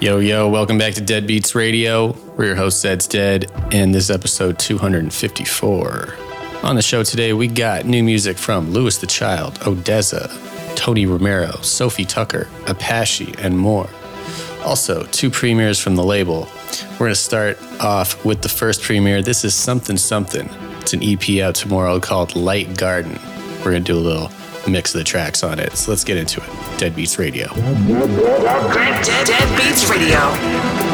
Yo, yo, welcome back to Dead Beats Radio. We're your host, Zed's Dead, and this is episode 254. On the show today, we got new music from Louis the Child, ODESZA, Tony Romera, Sophie Tucker, Apashe, and more. Also, two premieres from the label. We're going to start off with the first premiere. This is Something Something. It's an EP out tomorrow called Light Garden. We're going to do a little mix of the tracks on it. So let's get into it. Dead Beats Radio. Dead, Dead, Dead Beats Radio.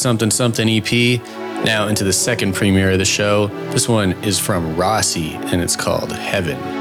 Something Something EP. Now into the second premiere of the show. This one is from Rossi and it's called Heaven.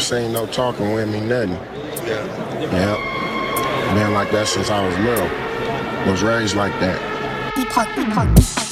I ain't never seen no talking with me nothing. Yeah. Yep. Been like that since I was little. Was raised like that. Epoch, epoch, epoch, epoch.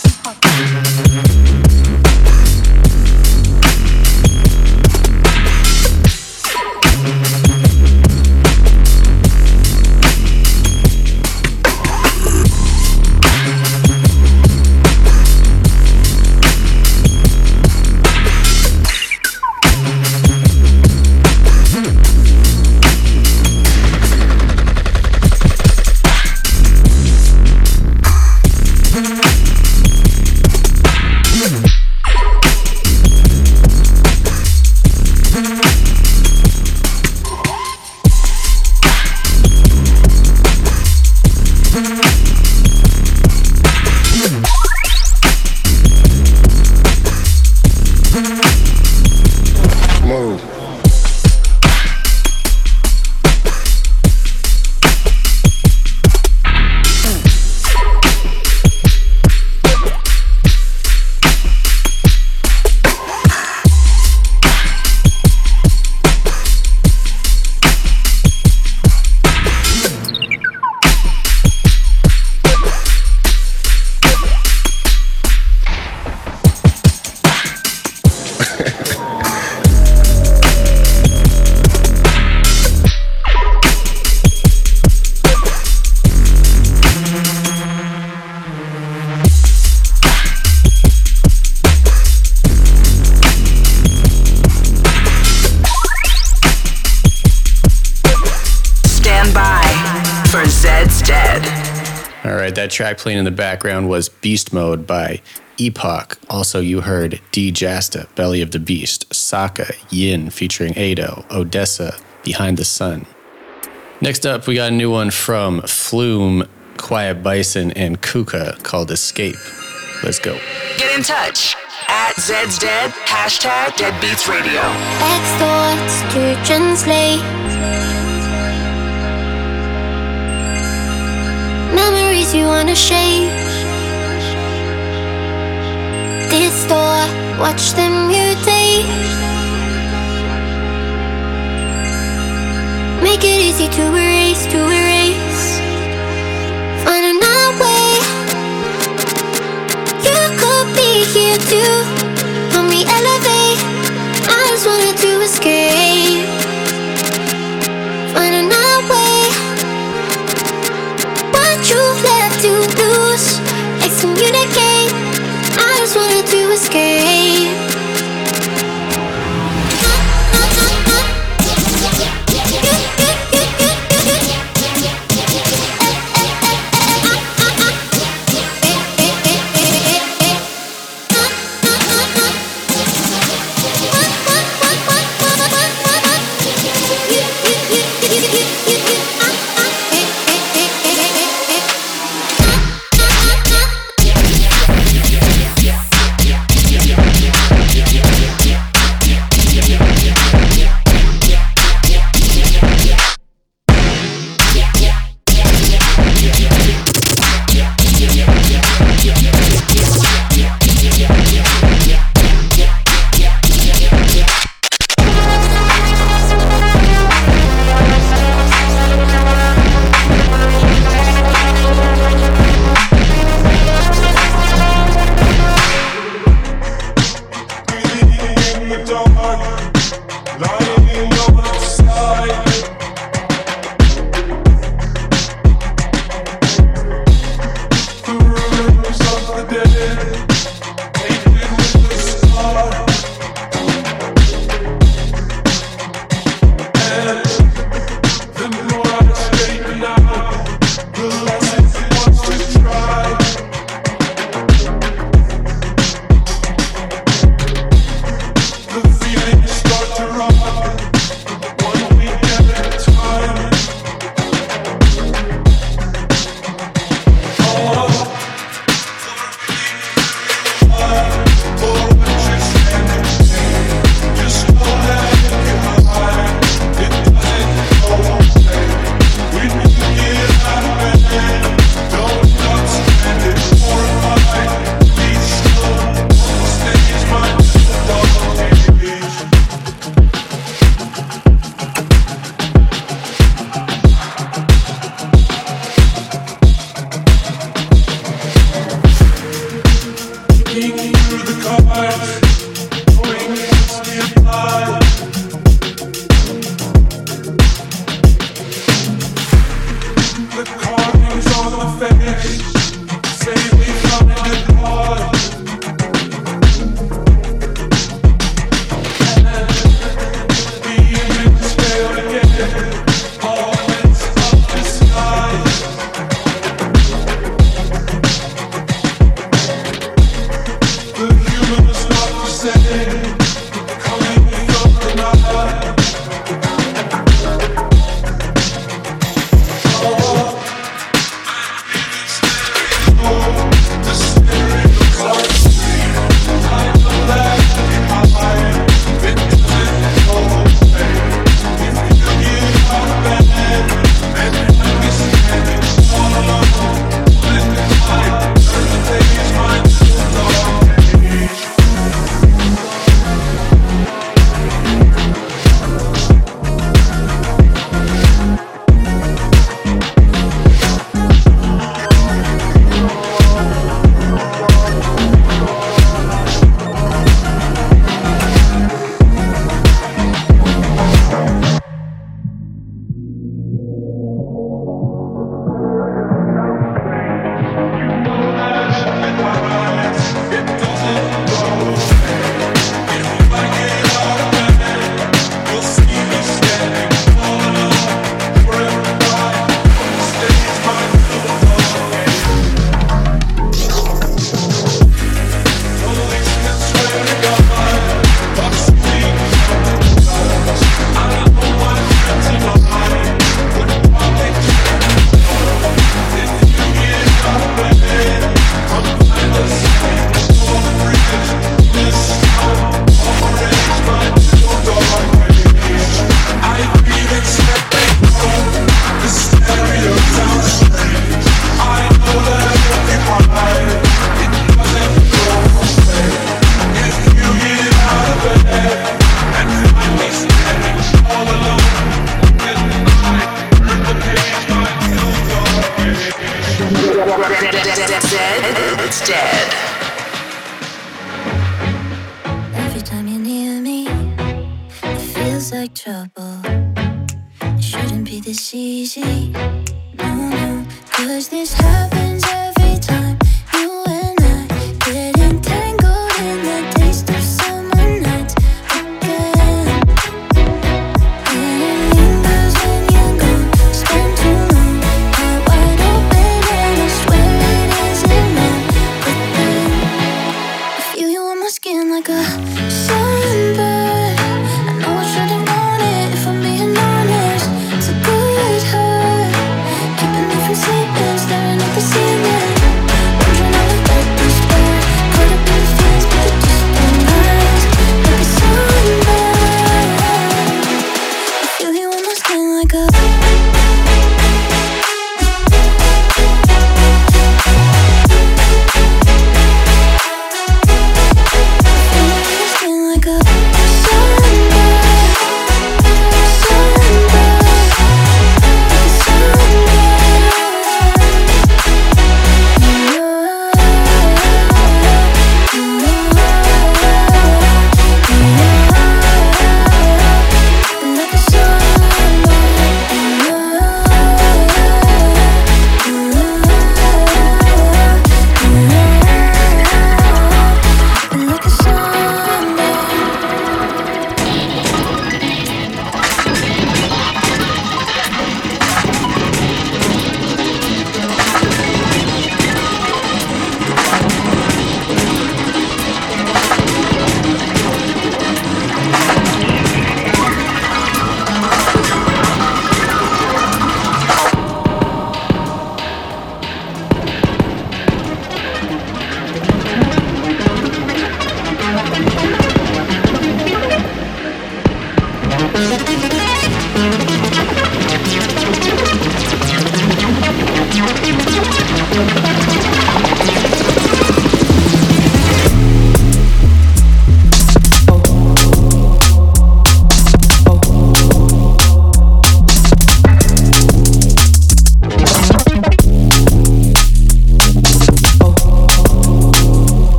That track playing in the background was Beast Mode by Epoch. Also, you heard D Jasta, Belly of the Beast, Saka, Yin featuring Ado, ODESZA, Behind the Sun. Next up, we got a new one from Flume, Quiet Bison, and Kuka called Escape. Let's go. Get in touch at Zed's Dead, hashtag Deadbeats Radio. X thoughts to translate. Memories you wanna shake. Distort, watch them mutate. Make it easy to erase, to erase.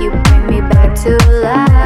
You bring me back to life.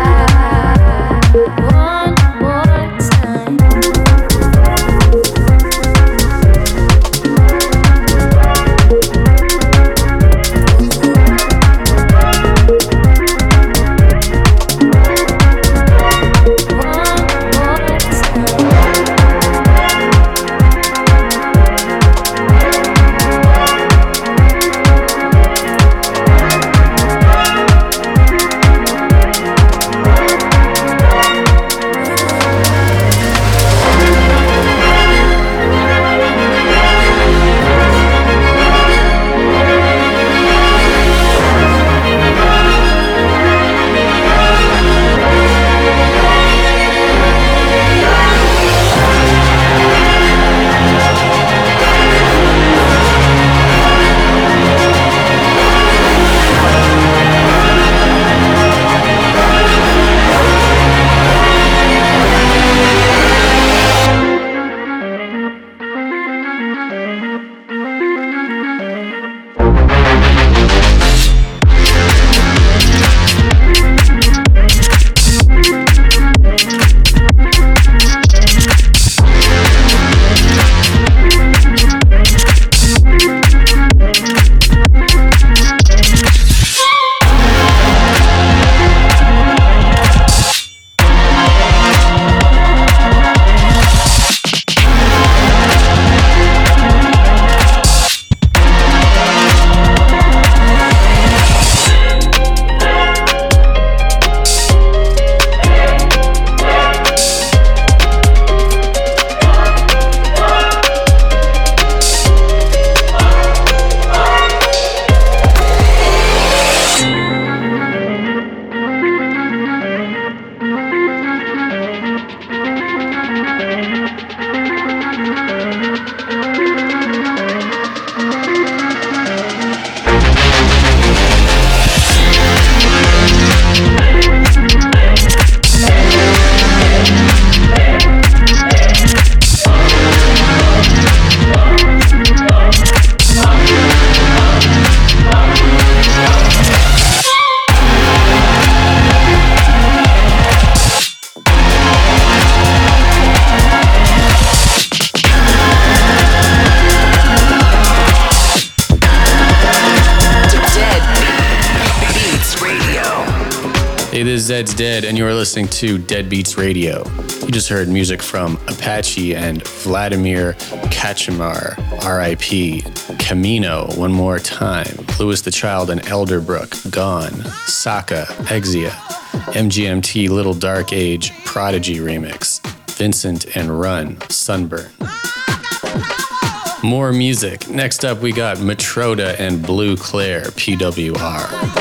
To Deadbeats Radio. You just heard music from Apashe and Vladimir Cauchemar, RIP, Camino, One More Time, Louis the Child and Elderbrook, Gone, Saka, Exia, MGMT Little Dark Age, Prodigy Remix, Vincent and Run, Sunburn. More music. Next up, we got Matroda and Bleu Clair, PWR.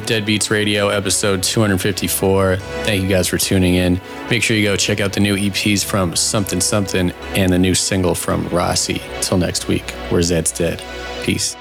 Deadbeats Dead Beats Radio, episode 254. Thank you guys for tuning in. Make sure you go check out the new EPs from Something Something and the new single from Rossi. Till next week, where Zeds Dead. Peace.